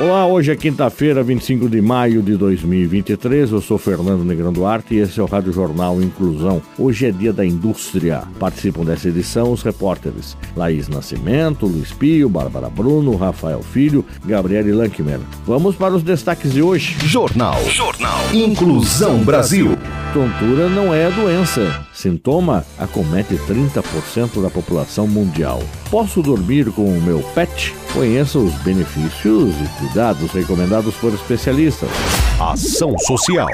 Olá, hoje é quinta-feira, 25 de maio de 2023. Eu sou Fernando Negrão Duarte e esse é o Rádio Jornal Inclusão. Hoje é dia da indústria. Participam dessa edição os repórteres Laís Nascimento, Luiz Pio, Bárbara Bruno, Rafael Filho, Gabriele Lankmer. Vamos para os destaques de hoje. Jornal. Jornal. Inclusão Brasil. Tontura não é doença. Sintoma acomete 30% da população mundial. Posso dormir com o meu pet? Conheça os benefícios e cuidados recomendados por especialistas. Ação Social.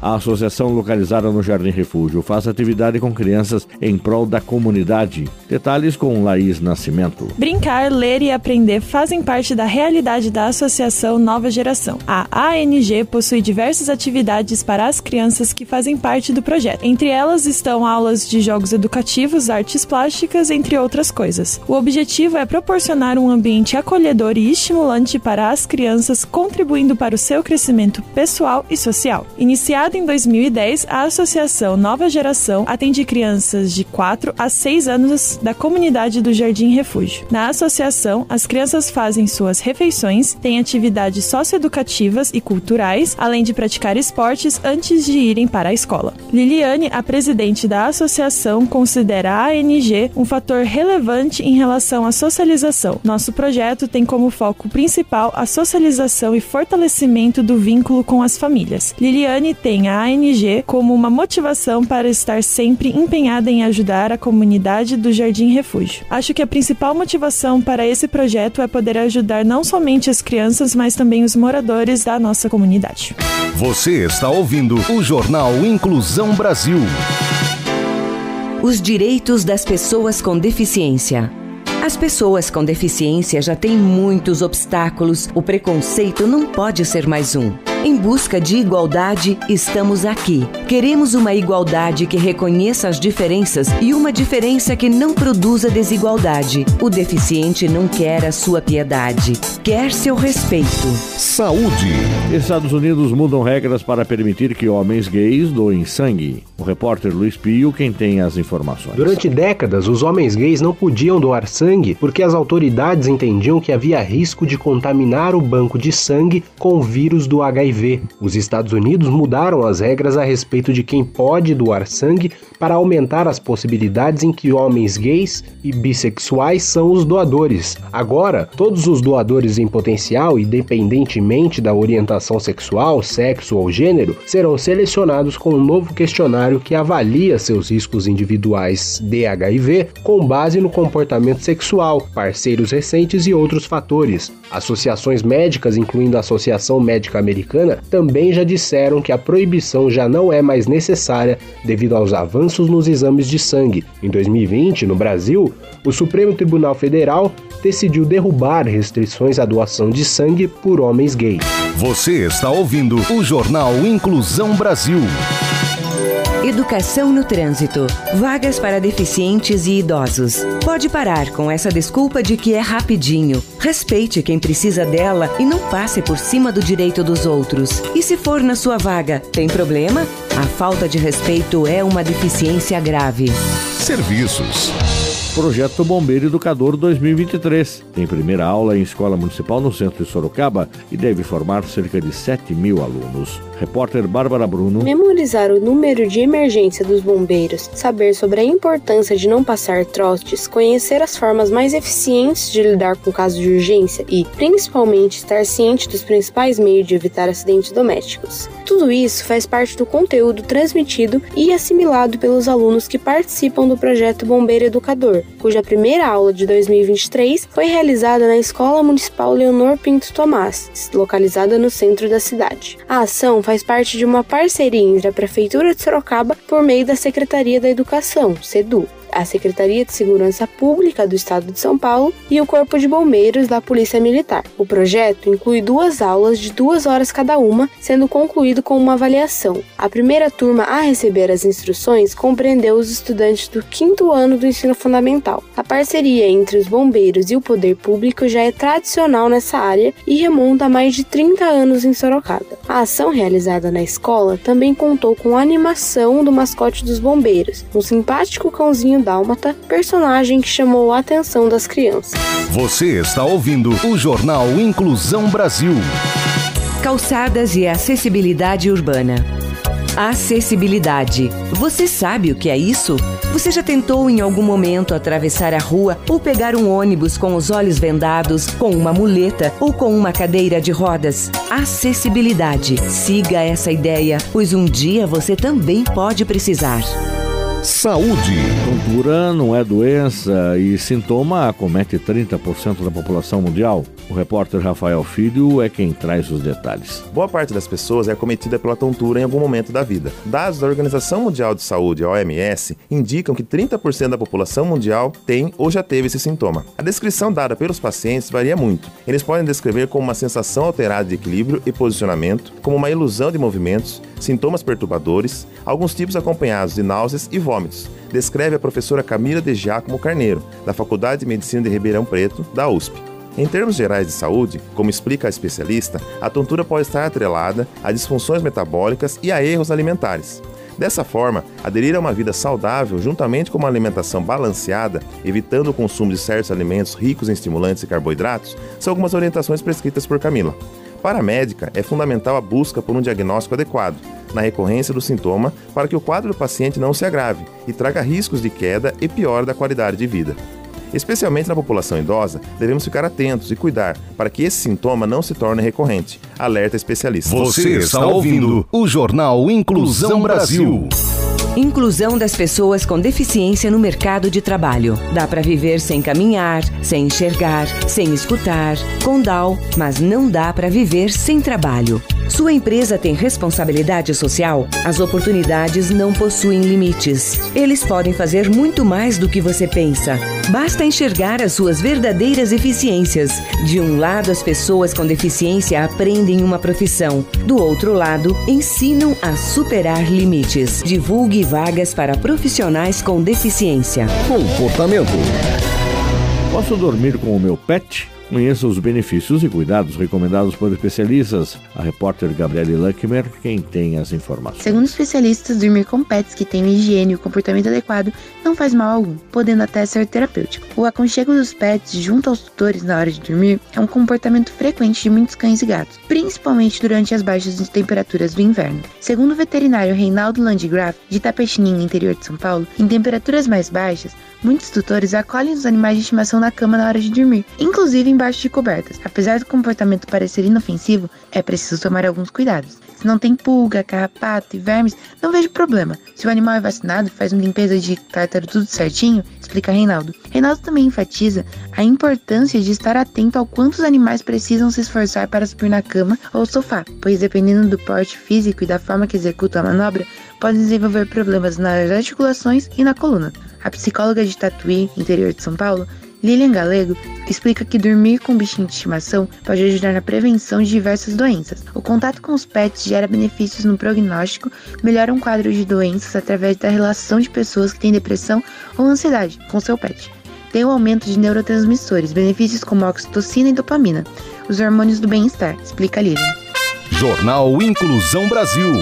A associação localizada no Jardim Refúgio faz atividade com crianças em prol da comunidade. Detalhes com Laís Nascimento. Brincar, ler e aprender fazem parte da realidade da Associação Nova Geração. A ANG possui diversas atividades para as crianças que fazem parte do projeto. Entre elas estão aulas de jogos educativos, artes plásticas, entre outras coisas. O objetivo é proporcionar um ambiente acolhedor e estimulante para as crianças, contribuindo para o seu crescimento pessoal e social. Iniciado Criada em 2010, a Associação Nova Geração atende crianças de 4 a 6 anos da comunidade do Jardim Refúgio. Na associação, as crianças fazem suas refeições, têm atividades socioeducativas e culturais, além de praticar esportes antes de irem para a escola. Liliane, a presidente da associação, considera a ANG um fator relevante em relação à socialização. Nosso projeto tem como foco principal a socialização e fortalecimento do vínculo com as famílias. Liliane tem a ANG como uma motivação para estar sempre empenhada em ajudar a comunidade do Jardim Refúgio. Acho que a principal motivação para esse projeto é poder ajudar não somente as crianças, mas também os moradores da nossa comunidade. Você está ouvindo o Jornal Inclusão Brasil. Os direitos das pessoas com deficiência. As pessoas com deficiência já têm muitos obstáculos, o preconceito não pode ser mais um. Em busca de igualdade, estamos aqui. Queremos uma igualdade que reconheça as diferenças e uma diferença que não produza desigualdade. O deficiente não quer a sua piedade, quer seu respeito. Saúde. Estados Unidos mudam regras para permitir que homens gays doem sangue. O repórter Luiz Pio quem tem as informações. Durante décadas, os homens gays não podiam doar sangue porque as autoridades entendiam que havia risco de contaminar o banco de sangue com o vírus do HIV. HIV. Os Estados Unidos mudaram as regras a respeito de quem pode doar sangue para aumentar as possibilidades em que homens gays e bissexuais são os doadores. Agora, todos os doadores em potencial, independentemente da orientação sexual, sexo ou gênero, serão selecionados com um novo questionário que avalia seus riscos individuais de HIV com base no comportamento sexual, parceiros recentes e outros fatores. Associações médicas, incluindo a Associação Médica Americana, Americana também já disseram que a proibição já não é mais necessária devido aos avanços nos exames de sangue. Em 2020, no Brasil, o Supremo Tribunal Federal decidiu derrubar restrições à doação de sangue por homens gays. Você está ouvindo o Jornal Inclusão Brasil. Educação no trânsito. Vagas para deficientes e idosos. Pode parar com essa desculpa de que é rapidinho. Respeite quem precisa dela e não passe por cima do direito dos outros. E se for na sua vaga, tem problema? A falta de respeito é uma deficiência grave. Serviços. Projeto Bombeiro Educador 2023. Tem primeira aula em escola municipal no centro de Sorocaba e deve formar cerca de 7 mil alunos. Repórter Bárbara Bruno. Memorizar o número de emergência dos bombeiros, saber sobre a importância de não passar trotes, conhecer as formas mais eficientes de lidar com casos de urgência e, principalmente, estar ciente dos principais meios de evitar acidentes domésticos. Tudo isso faz parte do conteúdo transmitido e assimilado pelos alunos que participam do projeto Bombeiro Educador, cuja primeira aula de 2023 foi realizada na Escola Municipal Leonor Pinto Tomás, localizada no centro da cidade. A ação faz parte de uma parceria entre a Prefeitura de Sorocaba por meio da Secretaria da Educação, SEDU. A Secretaria de Segurança Pública do Estado de São Paulo e o Corpo de Bombeiros da Polícia Militar. O projeto inclui duas aulas de duas horas cada uma, sendo concluído com uma avaliação. A primeira turma a receber as instruções compreendeu os estudantes do quinto ano do ensino fundamental. A parceria entre os bombeiros e o poder público já é tradicional nessa área e remonta a mais de 30 anos em Sorocaba. A ação realizada na escola também contou com a animação do mascote dos bombeiros, um simpático cãozinho dálmata, personagem que chamou a atenção das crianças. Você está ouvindo o Jornal Inclusão Brasil. Calçadas e acessibilidade urbana. Acessibilidade. Você sabe o que é isso? Você já tentou em algum momento atravessar a rua ou pegar um ônibus com os olhos vendados, com uma muleta ou com uma cadeira de rodas? Acessibilidade. Siga essa ideia, pois um dia você também pode precisar. Saúde. Tontura não é doença e sintoma acomete 30% da população mundial. O repórter Rafael Filho é quem traz os detalhes. Boa parte das pessoas é acometida pela tontura em algum momento da vida. Dados da Organização Mundial de Saúde, a OMS, indicam que 30% da população mundial tem ou já teve esse sintoma. A descrição dada pelos pacientes varia muito. Eles podem descrever como uma sensação alterada de equilíbrio e posicionamento, como uma ilusão de movimentos, sintomas perturbadores, alguns tipos acompanhados de náuseas e vômitos, descreve a professora Camila de Giacomo Carneiro, da Faculdade de Medicina de Ribeirão Preto, da USP. Em termos gerais de saúde, como explica a especialista, a tontura pode estar atrelada a disfunções metabólicas e a erros alimentares. Dessa forma, aderir a uma vida saudável juntamente com uma alimentação balanceada, evitando o consumo de certos alimentos ricos em estimulantes e carboidratos, são algumas orientações prescritas por Camila. Para a médica, é fundamental a busca por um diagnóstico adequado, na recorrência do sintoma, para que o quadro do paciente não se agrave e traga riscos de queda e pior da qualidade de vida. Especialmente na população idosa, devemos ficar atentos e cuidar para que esse sintoma não se torne recorrente. Alerta especialista. Você está ouvindo o Jornal Inclusão Brasil. Inclusão das pessoas com deficiência no mercado de trabalho. Dá para viver sem caminhar, sem enxergar, sem escutar, com DAO, mas não dá para viver sem trabalho. Sua empresa tem responsabilidade social? As oportunidades não possuem limites. Eles podem fazer muito mais do que você pensa. Basta enxergar as suas verdadeiras eficiências. De um lado, as pessoas com deficiência aprendem uma profissão. Do outro lado, ensinam a superar limites. Divulgue vagas para profissionais com deficiência. Comportamento. Posso dormir com o meu pet? Conheça os benefícios e cuidados recomendados por especialistas. A repórter Gabriele Luckmer, quem tem as informações. Segundo especialistas, dormir com pets que têm higiene e o comportamento adequado não faz mal algum, podendo até ser terapêutico. O aconchego dos pets junto aos tutores na hora de dormir é um comportamento frequente de muitos cães e gatos, principalmente durante as baixas temperaturas do inverno. Segundo o veterinário Reinaldo Landgraf, de Tapetininga, interior de São Paulo, em temperaturas mais baixas, muitos tutores acolhem os animais de estimação na cama na hora de dormir, inclusive embaixo de cobertas. Apesar do comportamento parecer inofensivo, é preciso tomar alguns cuidados. Se não tem pulga, carrapato e vermes, não vejo problema. Se o animal é vacinado, faz uma limpeza de tártaro tudo certinho, explica Reinaldo. Reinaldo também enfatiza a importância de estar atento ao quanto os animais precisam se esforçar para subir na cama ou sofá, pois dependendo do porte físico e da forma que executam a manobra, podem desenvolver problemas nas articulações e na coluna. A psicóloga de Tatuí, interior de São Paulo, Lilian Galego explica que dormir com bichinho de estimação pode ajudar na prevenção de diversas doenças. O contato com os pets gera benefícios no prognóstico, melhora um quadro de doenças através da relação de pessoas que têm depressão ou ansiedade com seu pet. Tem o um aumento de neurotransmissores, benefícios como oxitocina e dopamina, os hormônios do bem-estar, explica Lilian. Jornal Inclusão Brasil.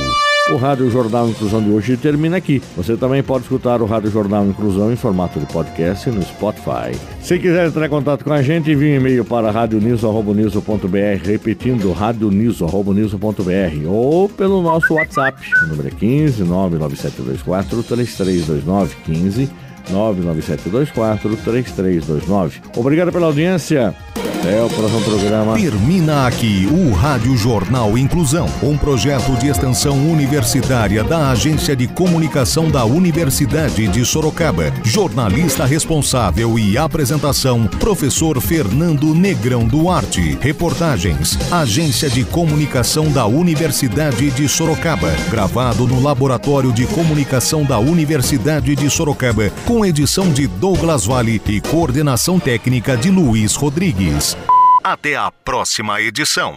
O Rádio Jornal Inclusão de hoje termina aqui. Você também pode escutar o Rádio Jornal Inclusão em formato de podcast no Spotify. Se quiser entrar em contato com a gente, envie um e-mail para radioniso.br, repetindo radioniso.br ou pelo nosso WhatsApp, o número é 15 99724 3329 15 99724 3329. Obrigado pela audiência. Até o próximo programa. Termina aqui o Rádio Jornal Inclusão, um projeto de extensão universitária da Agência de Comunicação da Universidade de Sorocaba. Jornalista responsável e apresentação, professor Fernando Negrão Duarte. Reportagens, Agência de Comunicação da Universidade de Sorocaba. Gravado no Laboratório de Comunicação da Universidade de Sorocaba, com com edição de Douglas Vale e coordenação técnica de Luiz Rodrigues. Até a próxima edição.